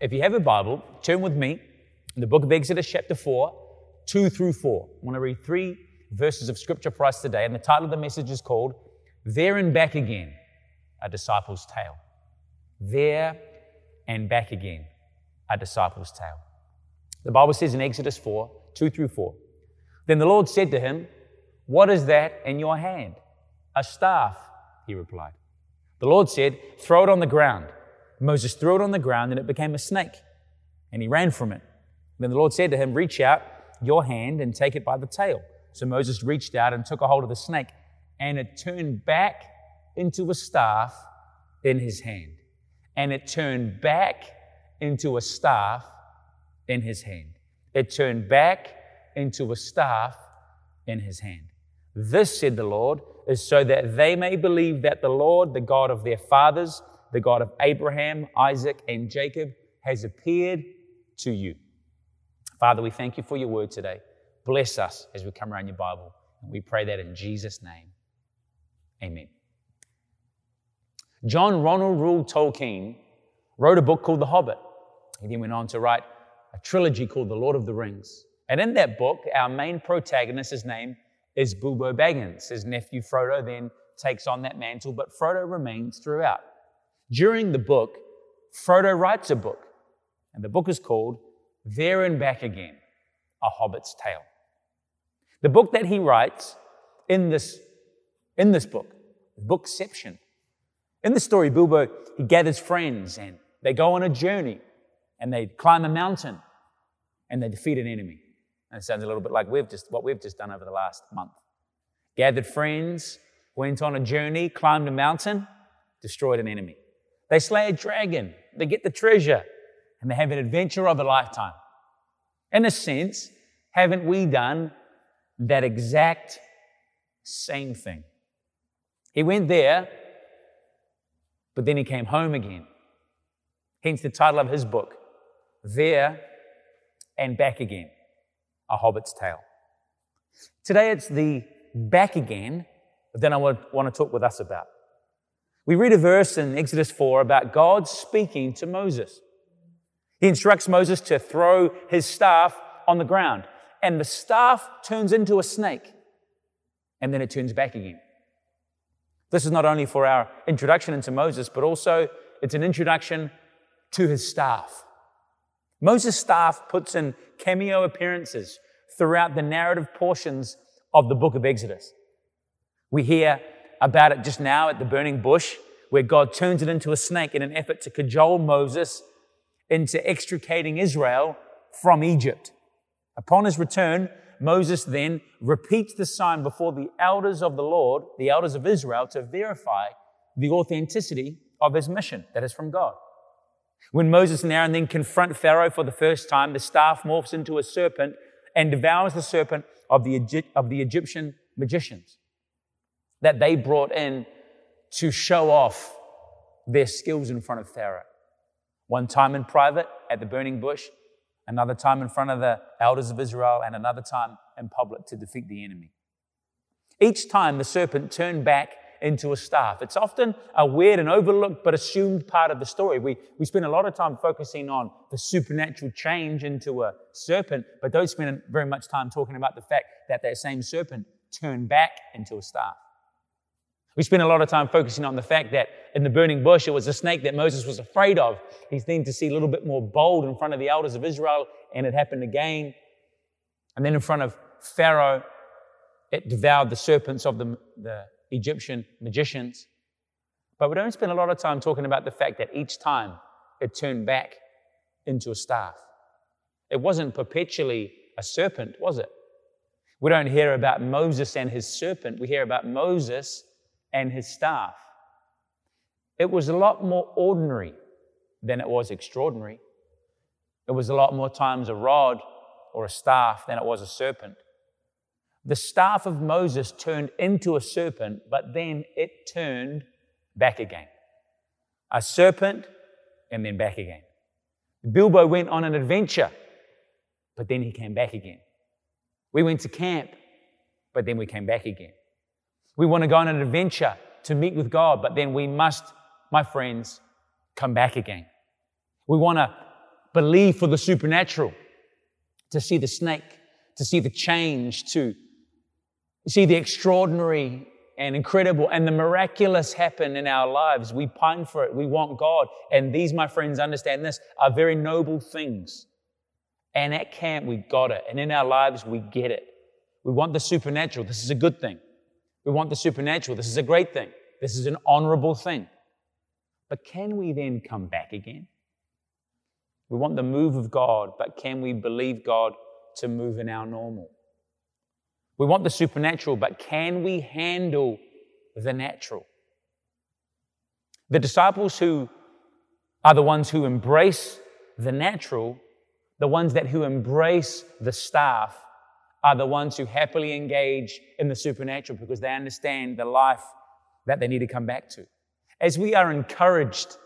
If you have a Bible, turn with me the book of Exodus, chapter 4, 2 through 4. I want to read three verses of scripture for us today, and the title of the message is called There and Back Again, a Disciple's Tale. There and Back Again, a Disciple's Tale. The Bible says in Exodus 4, 2 through 4. Then the Lord said to him, What is that in your hand? A staff, he replied. The Lord said, Throw it on the ground. Moses threw it on the ground and it became a snake, and he ran from it. Then the Lord said to him, Reach out your hand and take it by the tail. So Moses reached out and took a hold of the snake, and it turned back into a staff in his hand. And it turned back into a staff in his hand. It turned back into a staff in his hand. This, said the Lord, is so that they may believe that the Lord, the God of their fathers, the God of Abraham, Isaac, and Jacob, has appeared to you. Father, we thank you for your word today. Bless us as we come around your Bible. And we pray that in Jesus' name. Amen. John Ronald Reuel Tolkien wrote a book called The Hobbit. He then went on to write a trilogy called The Lord of the Rings. And in that book, our main protagonist, name is Bilbo Baggins. His nephew Frodo then takes on that mantle, but Frodo remains throughout. During the book, Frodo writes a book, and the book is called There and Back Again A Hobbit's Tale. The book that he writes in this, in this book, bookception. In the story, Bilbo, he gathers friends and they go on a journey and they climb a mountain and they defeat an enemy. And it sounds a little bit like we've just, what we've just done over the last month. Gathered friends, went on a journey, climbed a mountain, destroyed an enemy. They slay a dragon, they get the treasure, and they have an adventure of a lifetime. In a sense, haven't we done that exact same thing? He went there, but then he came home again. Hence the title of his book, There and Back Again A Hobbit's Tale. Today it's the back again that I want to talk with us about. We read a verse in Exodus 4 about God speaking to Moses. He instructs Moses to throw his staff on the ground, and the staff turns into a snake, and then it turns back again. This is not only for our introduction into Moses, but also it's an introduction to his staff. Moses' staff puts in cameo appearances throughout the narrative portions of the book of Exodus. We hear about it just now at the burning bush, where God turns it into a snake in an effort to cajole Moses into extricating Israel from Egypt. Upon his return, Moses then repeats the sign before the elders of the Lord, the elders of Israel, to verify the authenticity of his mission that is from God. When Moses and Aaron then confront Pharaoh for the first time, the staff morphs into a serpent and devours the serpent of the, of the Egyptian magicians that they brought in to show off their skills in front of Pharaoh. One time in private at the burning bush, another time in front of the elders of Israel, and another time in public to defeat the enemy. Each time the serpent turned back into a staff. It's often a weird and overlooked but assumed part of the story. We, we spend a lot of time focusing on the supernatural change into a serpent, but don't spend very much time talking about the fact that that same serpent turned back into a staff. We spend a lot of time focusing on the fact that in the burning bush, it was a snake that Moses was afraid of. He's then to see a little bit more bold in front of the elders of Israel, and it happened again. And then in front of Pharaoh, it devoured the serpents of the, the Egyptian magicians. But we don't spend a lot of time talking about the fact that each time it turned back into a staff. It wasn't perpetually a serpent, was it? We don't hear about Moses and his serpent. We hear about Moses and his staff. It was a lot more ordinary than it was extraordinary. It was a lot more times a rod or a staff than it was a serpent. The staff of Moses turned into a serpent, but then it turned back again. A serpent and then back again. Bilbo went on an adventure, but then he came back again. We went to camp, but then we came back again. We want to go on an adventure to meet with God, but then we must, my friends, come back again. We want to believe for the supernatural, to see the snake, to see the change, to see the extraordinary and incredible and the miraculous happen in our lives. We pine for it. We want God. And these, my friends, understand this, are very noble things. And at camp, we got it. And in our lives, we get it. We want the supernatural. This is a good thing. We want the supernatural. This is a great thing. This is an honorable thing. But can we then come back again? We want the move of God, but can we believe God to move in our normal? We want the supernatural, but can we handle the natural? The disciples who are the ones who embrace the natural, the ones that who embrace the staff, are the ones who happily engage in the supernatural because they understand the life that they need to come back to. As we are encouraged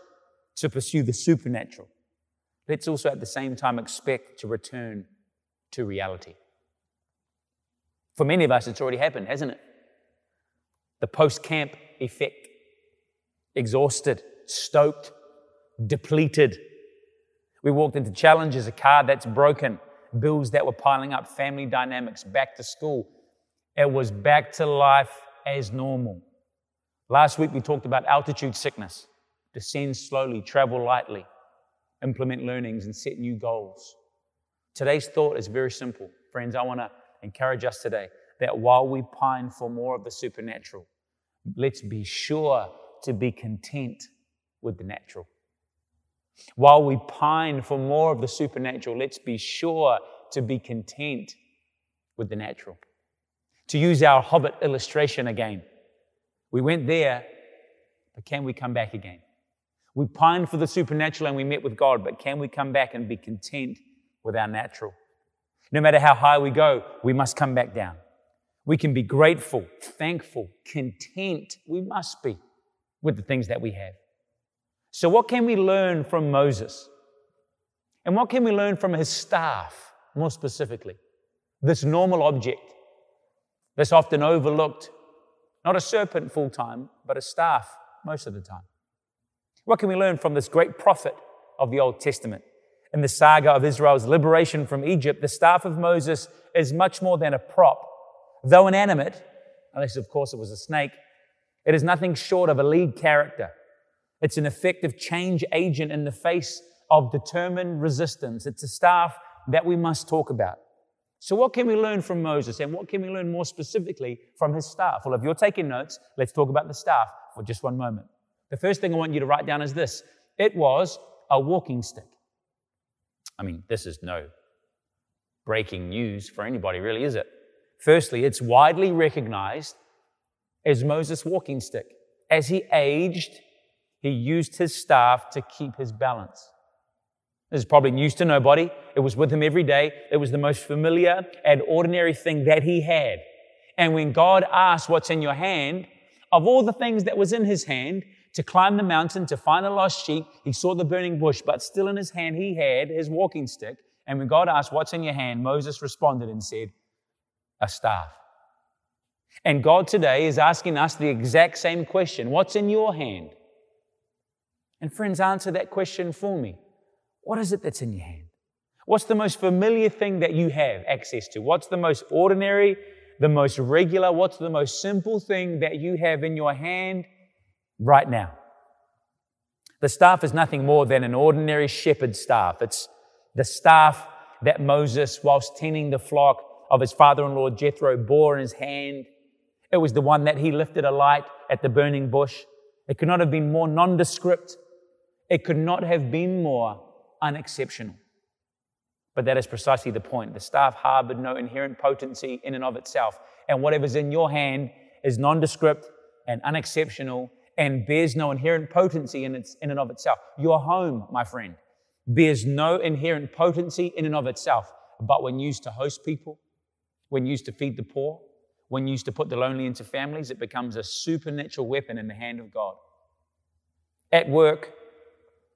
to pursue the supernatural, let's also at the same time expect to return to reality. For many of us, it's already happened, hasn't it? The post camp effect. Exhausted, stoked, depleted. We walked into challenges, a car that's broken, bills that were piling up, family dynamics, back to school. It was back to life as normal. Last week we talked about altitude sickness. Descend slowly, travel lightly, implement learnings, and set new goals. Today's thought is very simple. Friends, I want to encourage us today that while we pine for more of the supernatural, let's be sure to be content with the natural. While we pine for more of the supernatural, let's be sure to be content with the natural. To use our hobbit illustration again, we went there, but can we come back again? We pined for the supernatural and we met with God, but can we come back and be content with our natural? No matter how high we go, we must come back down. We can be grateful, thankful, content. We must be with the things that we have. So, what can we learn from Moses? And what can we learn from his staff, more specifically? This normal object that's often overlooked, not a serpent full time, but a staff most of the time. What can we learn from this great prophet of the Old Testament? In the saga of Israel's liberation from Egypt, the staff of Moses is much more than a prop. Though inanimate, unless of course it was a snake, it is nothing short of a lead character it's an effective change agent in the face of determined resistance. It's a staff that we must talk about. So, what can we learn from Moses and what can we learn more specifically from his staff? Well, if you're taking notes, let's talk about the staff for just one moment. The first thing I want you to write down is this it was a walking stick. I mean, this is no breaking news for anybody, really, is it? Firstly, it's widely recognized as Moses' walking stick. As he aged, he used his staff to keep his balance. This is probably news to nobody. It was with him every day. It was the most familiar and ordinary thing that he had. And when God asked, What's in your hand? Of all the things that was in his hand, to climb the mountain, to find a lost sheep, he saw the burning bush, but still in his hand he had his walking stick. And when God asked, What's in your hand? Moses responded and said, A staff. And God today is asking us the exact same question What's in your hand? And friends, answer that question for me. What is it that's in your hand? What's the most familiar thing that you have access to? What's the most ordinary, the most regular, what's the most simple thing that you have in your hand right now? The staff is nothing more than an ordinary shepherd staff. It's the staff that Moses, whilst tending the flock of his father in law Jethro, bore in his hand. It was the one that he lifted alight at the burning bush. It could not have been more nondescript it could not have been more unexceptional. But that is precisely the point. The staff harbored no inherent potency in and of itself. And whatever's in your hand is nondescript and unexceptional and bears no inherent potency in, its, in and of itself. Your home, my friend, bears no inherent potency in and of itself. But when used to host people, when used to feed the poor, when used to put the lonely into families, it becomes a supernatural weapon in the hand of God. At work,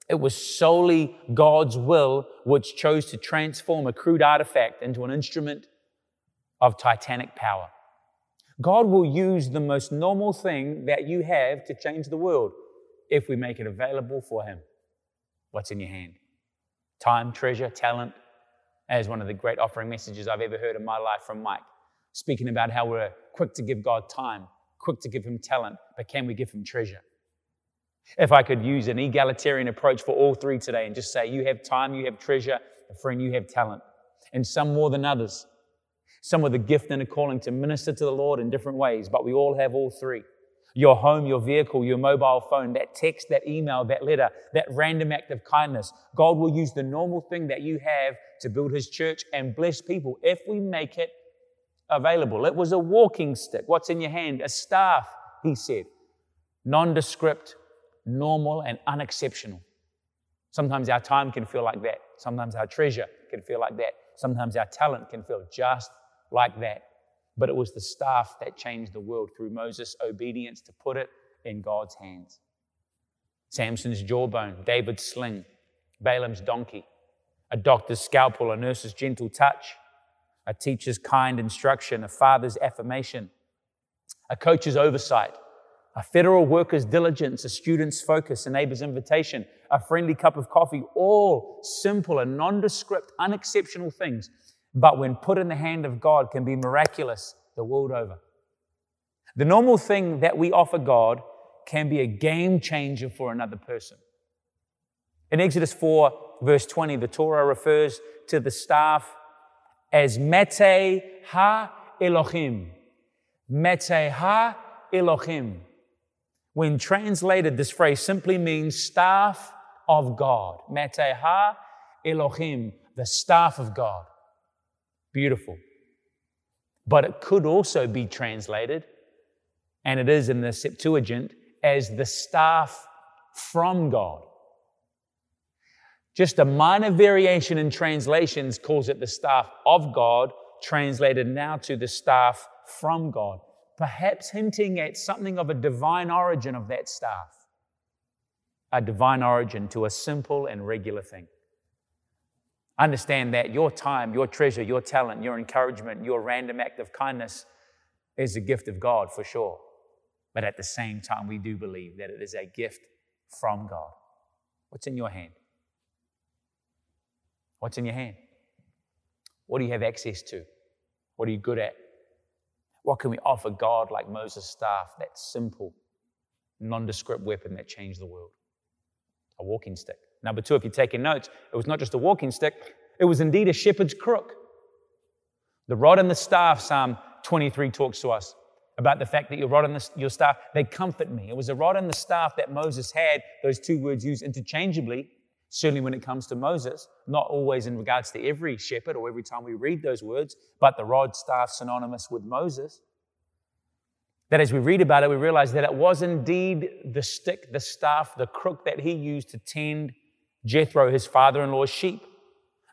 it was solely God's will which chose to transform a crude artifact into an instrument of titanic power. God will use the most normal thing that you have to change the world if we make it available for Him. What's in your hand? time, treasure, talent, as one of the great offering messages I've ever heard in my life from Mike, speaking about how we're quick to give God time, quick to give Him talent, but can we give Him treasure? If I could use an egalitarian approach for all three today and just say, you have time, you have treasure, a friend, you have talent, and some more than others. Some with a gift and a calling to minister to the Lord in different ways, but we all have all three. Your home, your vehicle, your mobile phone, that text, that email, that letter, that random act of kindness. God will use the normal thing that you have to build His church and bless people if we make it available. It was a walking stick. What's in your hand? A staff, He said. Nondescript, normal, and unexceptional. Sometimes our time can feel like that. Sometimes our treasure can feel like that. Sometimes our talent can feel just like that. But it was the staff that changed the world through Moses' obedience to put it in God's hands. Samson's jawbone, David's sling, Balaam's donkey, a doctor's scalpel, a nurse's gentle touch, a teacher's kind instruction, a father's affirmation, a coach's oversight, a federal worker's diligence, a student's focus, a neighbor's invitation, a friendly cup of coffee, all simple and nondescript, unexceptional things, but when put in the hand of God can be miraculous the world over. The normal thing that we offer God can be a game changer for another person. In Exodus 4, verse 20, the Torah refers to the staff as Mete Ha Elohim. Mete Ha Elohim. When translated, this phrase simply means staff of God. Meteha Elohim, the staff of God. Beautiful. But it could also be translated, and it is in the Septuagint, as the staff from God. Just a minor variation in translations calls it the staff of God, translated now to the staff from God perhaps hinting at something of a divine origin of that staff. A divine origin to a simple and regular thing. Understand that your time, your treasure, your talent, your encouragement, your random act of kindness is a gift of God for sure. But at the same time, we do believe that it is a gift from God. What's in your hand? What's in your hand? What do you have access to? What are you good at? What can we offer God like Moses' staff, that simple, nondescript weapon that changed the world? A walking stick. Number two, if you're taking notes, it was not just a walking stick, it was indeed a shepherd's crook. The rod and the staff, Psalm 23 talks to us about the fact that your rod and the, your staff, they comfort me. It was a rod and the staff that Moses had, those two words used interchangeably, certainly when it comes to Moses, not always in regards to every shepherd or every time we read those words, but the rod, staff synonymous with Moses. That as we read about it, we realize that it was indeed the stick, the staff, the crook that he used to tend Jethro, his father in law's sheep.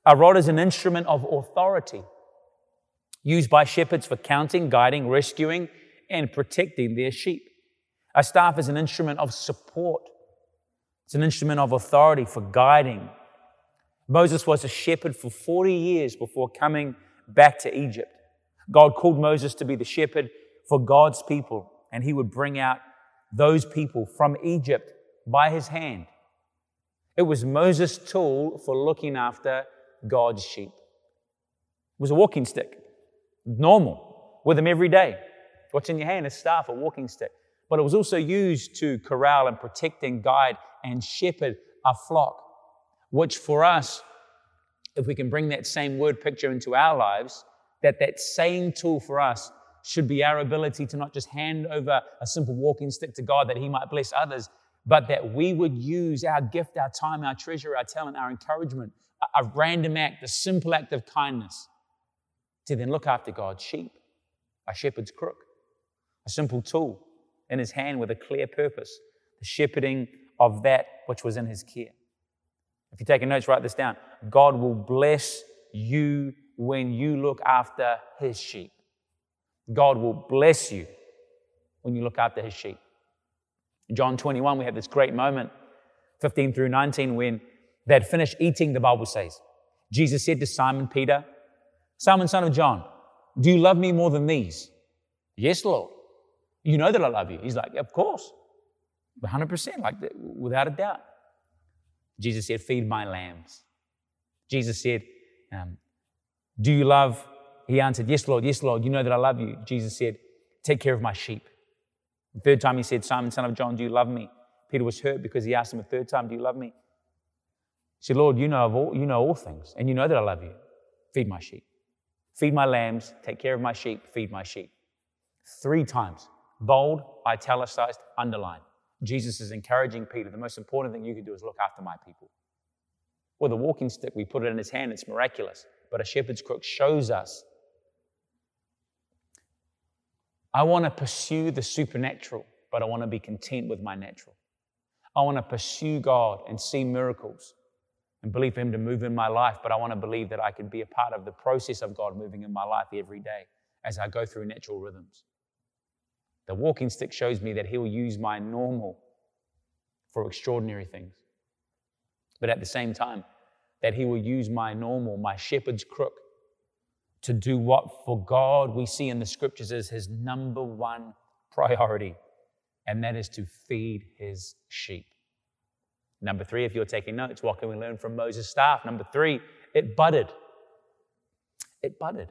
A rod is an instrument of authority used by shepherds for counting, guiding, rescuing, and protecting their sheep. A staff is an instrument of support it's an instrument of authority for guiding. Moses was a shepherd for 40 years before coming back to Egypt. God called Moses to be the shepherd for God's people, and he would bring out those people from Egypt by his hand. It was Moses' tool for looking after God's sheep. It was a walking stick, normal, with him every day. What's in your hand? A staff, a walking stick. But it was also used to corral and protect and guide and shepherd a flock, which for us, if we can bring that same word picture into our lives, that that same tool for us should be our ability to not just hand over a simple walking stick to God that He might bless others, but that we would use our gift, our time, our treasure, our talent, our encouragement, a, a random act, a simple act of kindness to then look after God's sheep, a shepherd's crook, a simple tool in his hand with a clear purpose, the shepherding of that which was in his care. If you're taking notes, write this down. God will bless you when you look after his sheep. God will bless you when you look after his sheep. John 21, we have this great moment, 15 through 19, when they had finished eating, the Bible says. Jesus said to Simon Peter, Simon, son of John, do you love me more than these? Yes, Lord. You know that I love you. He's like, Of course. 100%, like without a doubt. Jesus said, Feed my lambs. Jesus said, um, Do you love? He answered, Yes, Lord, yes, Lord, you know that I love you. Jesus said, Take care of my sheep. The third time he said, Simon, son of John, do you love me? Peter was hurt because he asked him a third time, Do you love me? He said, Lord, you know, of all, you know all things, and you know that I love you. Feed my sheep. Feed my lambs, take care of my sheep, feed my sheep. Three times. Bold, italicized, underlined. Jesus is encouraging Peter. The most important thing you can do is look after my people. With a walking stick, we put it in his hand, it's miraculous. But a shepherd's crook shows us I want to pursue the supernatural, but I want to be content with my natural. I want to pursue God and see miracles and believe Him to move in my life, but I want to believe that I can be a part of the process of God moving in my life every day as I go through natural rhythms. The walking stick shows me that He'll use my normal for extraordinary things. But at the same time, that He will use my normal, my shepherd's crook, to do what for God we see in the scriptures as his number one priority, and that is to feed his sheep. Number three, if you're taking notes, what can we learn from Moses' staff? Number three, it budded. It budded.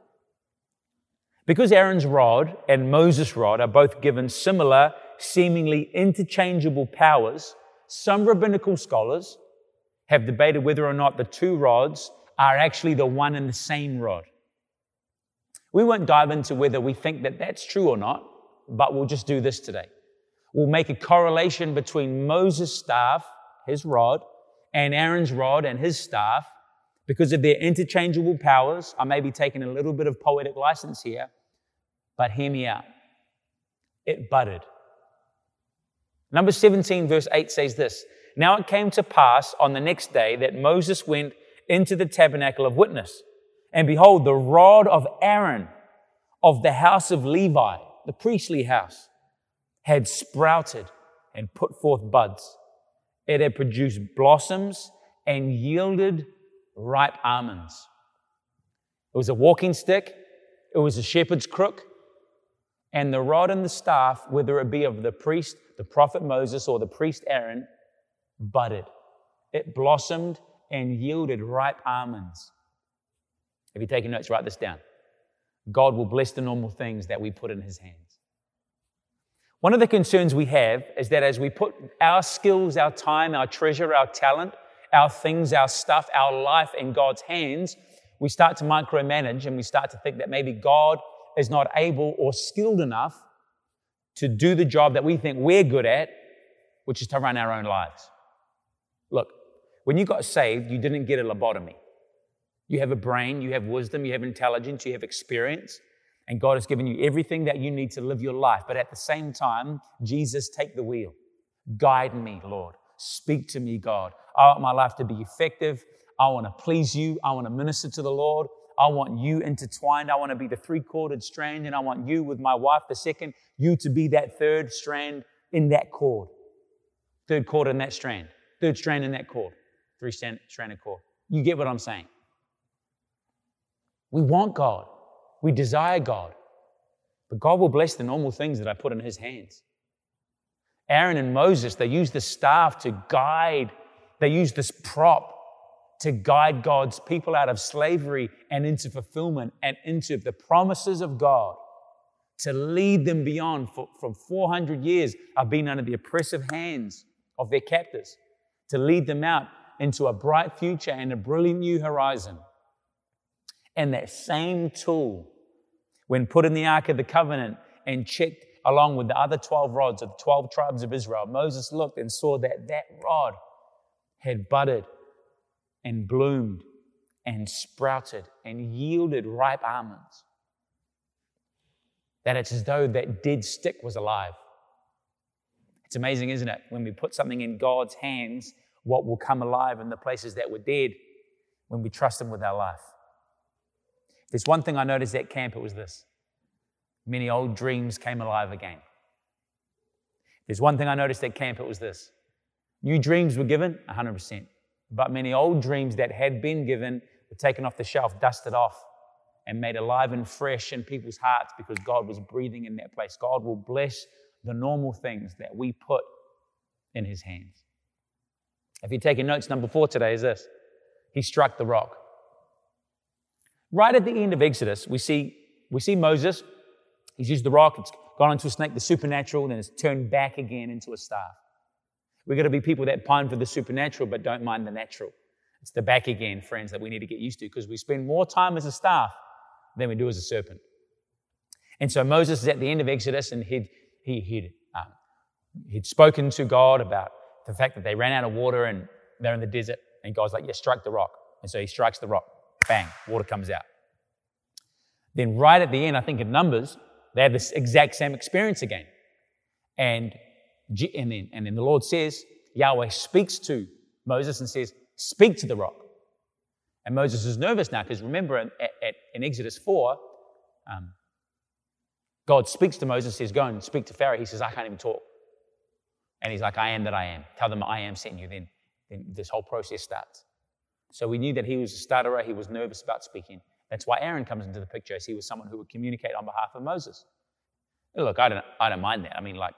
Because Aaron's rod and Moses' rod are both given similar, seemingly interchangeable powers, some rabbinical scholars have debated whether or not the two rods are actually the one and the same rod. We won't dive into whether we think that that's true or not, but we'll just do this today. We'll make a correlation between Moses' staff, his rod, and Aaron's rod and his staff because of their interchangeable powers. I may be taking a little bit of poetic license here, but hear me out. It budded. Number 17, verse 8 says this Now it came to pass on the next day that Moses went into the tabernacle of witness. And behold, the rod of Aaron of the house of Levi, the priestly house, had sprouted and put forth buds. It had produced blossoms and yielded ripe almonds. It was a walking stick, it was a shepherd's crook, and the rod and the staff, whether it be of the priest, the prophet Moses, or the priest Aaron, budded. It blossomed and yielded ripe almonds. If you're taking notes, write this down. God will bless the normal things that we put in His hands. One of the concerns we have is that as we put our skills, our time, our treasure, our talent, our things, our stuff, our life in God's hands, we start to micromanage and we start to think that maybe God is not able or skilled enough to do the job that we think we're good at, which is to run our own lives. Look, when you got saved, you didn't get a lobotomy. You have a brain, you have wisdom, you have intelligence, you have experience, and God has given you everything that you need to live your life. But at the same time, Jesus, take the wheel. Guide me, Lord. Speak to me, God. I want my life to be effective. I want to please you. I want to minister to the Lord. I want you intertwined. I want to be the three corded strand, and I want you with my wife, the second, you to be that third strand in that cord. Third cord in that strand. Third strand in that cord. Three strand, stranded cord. You get what I'm saying? We want God. We desire God. But God will bless the normal things that I put in His hands. Aaron and Moses, they used the staff to guide, they used this prop to guide God's people out of slavery and into fulfillment and into the promises of God, to lead them beyond for, from 400 years of being under the oppressive hands of their captors, to lead them out into a bright future and a brilliant new horizon. And that same tool, when put in the Ark of the Covenant and checked along with the other 12 rods of the 12 tribes of Israel, Moses looked and saw that that rod had budded and bloomed and sprouted and yielded ripe almonds. That it's as though that dead stick was alive. It's amazing, isn't it? When we put something in God's hands, what will come alive in the places that were dead when we trust Him with our life. There's one thing I noticed at camp, it was this many old dreams came alive again. There's one thing I noticed at camp, it was this new dreams were given, 100%, but many old dreams that had been given were taken off the shelf, dusted off, and made alive and fresh in people's hearts because God was breathing in that place. God will bless the normal things that we put in His hands. If you're taking notes, number four today is this He struck the rock. Right at the end of Exodus, we see, we see Moses. He's used the rock, it's gone into a snake, the supernatural, then it's turned back again into a staff. We've got to be people that pine for the supernatural but don't mind the natural. It's the back again, friends, that we need to get used to because we spend more time as a staff than we do as a serpent. And so Moses is at the end of Exodus and he'd, he, he'd, um, he'd spoken to God about the fact that they ran out of water and they're in the desert. And God's like, yeah, strike the rock. And so he strikes the rock. Bang, water comes out. Then right at the end, I think in Numbers, they have this exact same experience again. And, and, then, and then the Lord says, Yahweh speaks to Moses and says, Speak to the rock. And Moses is nervous now because remember at, at, in Exodus 4, um, God speaks to Moses, says, Go and speak to Pharaoh. He says, I can't even talk. And he's like, I am that I am. Tell them I am sending you. Then, then this whole process starts. So we knew that he was a stutterer. He was nervous about speaking. That's why Aaron comes into the picture as he was someone who would communicate on behalf of Moses. Look, I don't, I don't mind that. I mean, like,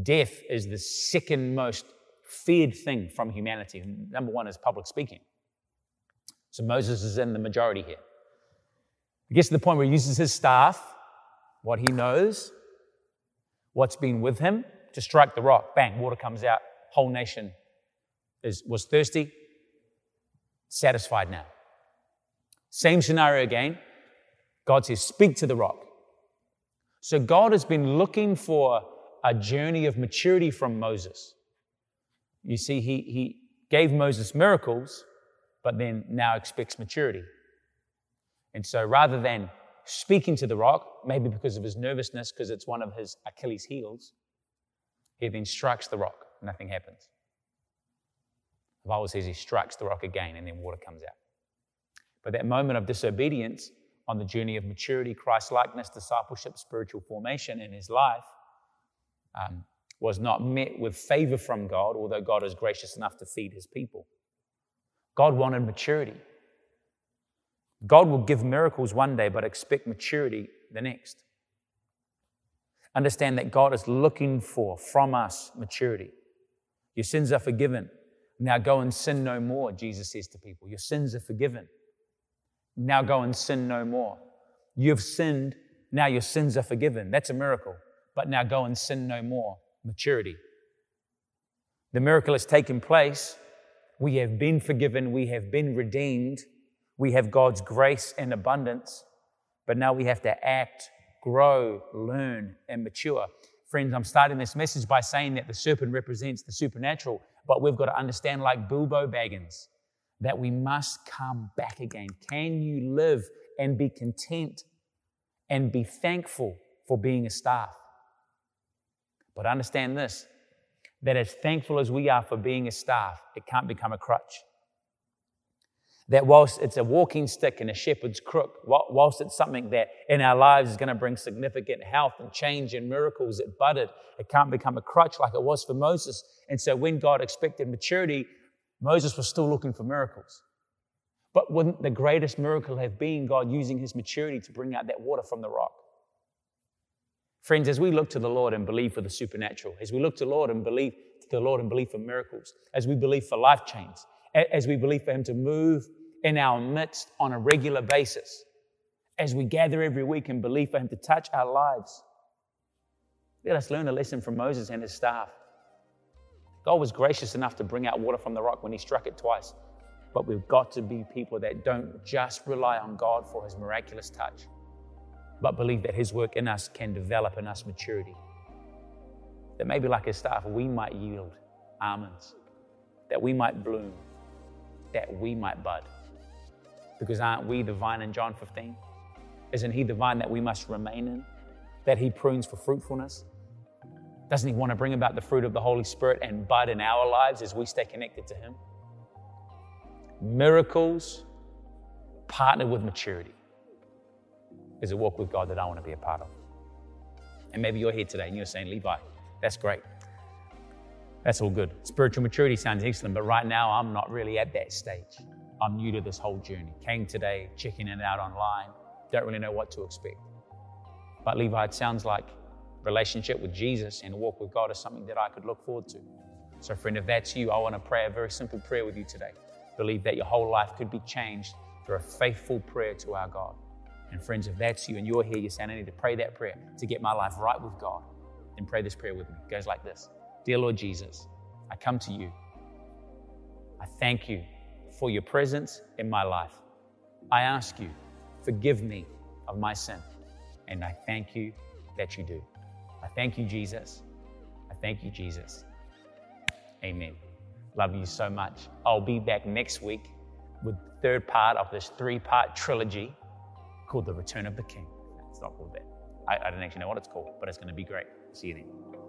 death is the second most feared thing from humanity. Number one is public speaking. So Moses is in the majority here. He gets to the point where he uses his staff, what he knows, what's been with him, to strike the rock. Bang, water comes out. Whole nation is, was thirsty, satisfied now. Same scenario again. God says, Speak to the rock. So God has been looking for a journey of maturity from Moses. You see, he, he gave Moses miracles, but then now expects maturity. And so rather than speaking to the rock, maybe because of his nervousness, because it's one of his Achilles' heels, he then strikes the rock. Nothing happens. The Bible says he strikes the rock again and then water comes out. But that moment of disobedience on the journey of maturity, Christ likeness, discipleship, spiritual formation in his life um, was not met with favor from God, although God is gracious enough to feed his people. God wanted maturity. God will give miracles one day, but expect maturity the next. Understand that God is looking for from us maturity. Your sins are forgiven. Now go and sin no more, Jesus says to people. Your sins are forgiven. Now go and sin no more. You've sinned, now your sins are forgiven. That's a miracle. But now go and sin no more. Maturity. The miracle has taken place. We have been forgiven. We have been redeemed. We have God's grace and abundance. But now we have to act, grow, learn, and mature. Friends, I'm starting this message by saying that the serpent represents the supernatural, but we've got to understand, like Bilbo Baggins, that we must come back again. Can you live and be content and be thankful for being a staff? But understand this that as thankful as we are for being a staff, it can't become a crutch. That whilst it's a walking stick and a shepherd's crook, whilst it's something that in our lives is going to bring significant health and change and miracles, it budded, it can't become a crutch like it was for Moses. And so when God expected maturity, Moses was still looking for miracles. But wouldn't the greatest miracle have been God using his maturity to bring out that water from the rock? Friends, as we look to the Lord and believe for the supernatural, as we look to the Lord and believe to the Lord and believe for miracles, as we believe for life change, as we believe for Him to move in our midst on a regular basis, as we gather every week and believe for Him to touch our lives, let us learn a lesson from Moses and his staff. God was gracious enough to bring out water from the rock when he struck it twice. But we've got to be people that don't just rely on God for his miraculous touch, but believe that his work in us can develop in us maturity. That maybe, like his staff, we might yield almonds, that we might bloom, that we might bud. Because aren't we the vine in John 15? Isn't he the vine that we must remain in? That he prunes for fruitfulness? Doesn't He want to bring about the fruit of the Holy Spirit and bud in our lives as we stay connected to Him? Miracles partnered with maturity is a walk with God that I want to be a part of. And maybe you're here today and you're saying, Levi, that's great. That's all good. Spiritual maturity sounds excellent, but right now I'm not really at that stage. I'm new to this whole journey. Came today, checking it out online, don't really know what to expect. But Levi, it sounds like relationship with Jesus and a walk with God is something that I could look forward to. So, friend, if that's you, I want to pray a very simple prayer with you today. Believe that your whole life could be changed through a faithful prayer to our God. And friends, if that's you and you're here, you're saying, I need to pray that prayer to get my life right with God, then pray this prayer with me. It goes like this Dear Lord Jesus, I come to you. I thank you for your presence in my life. I ask you, forgive me of my sin. And I thank you that you do. I thank you, Jesus. I thank you, Jesus. Amen. Love you so much. I'll be back next week with the third part of this three part trilogy called The Return of the King. It's not called that. I, I don't actually know what it's called, but it's going to be great. See you then.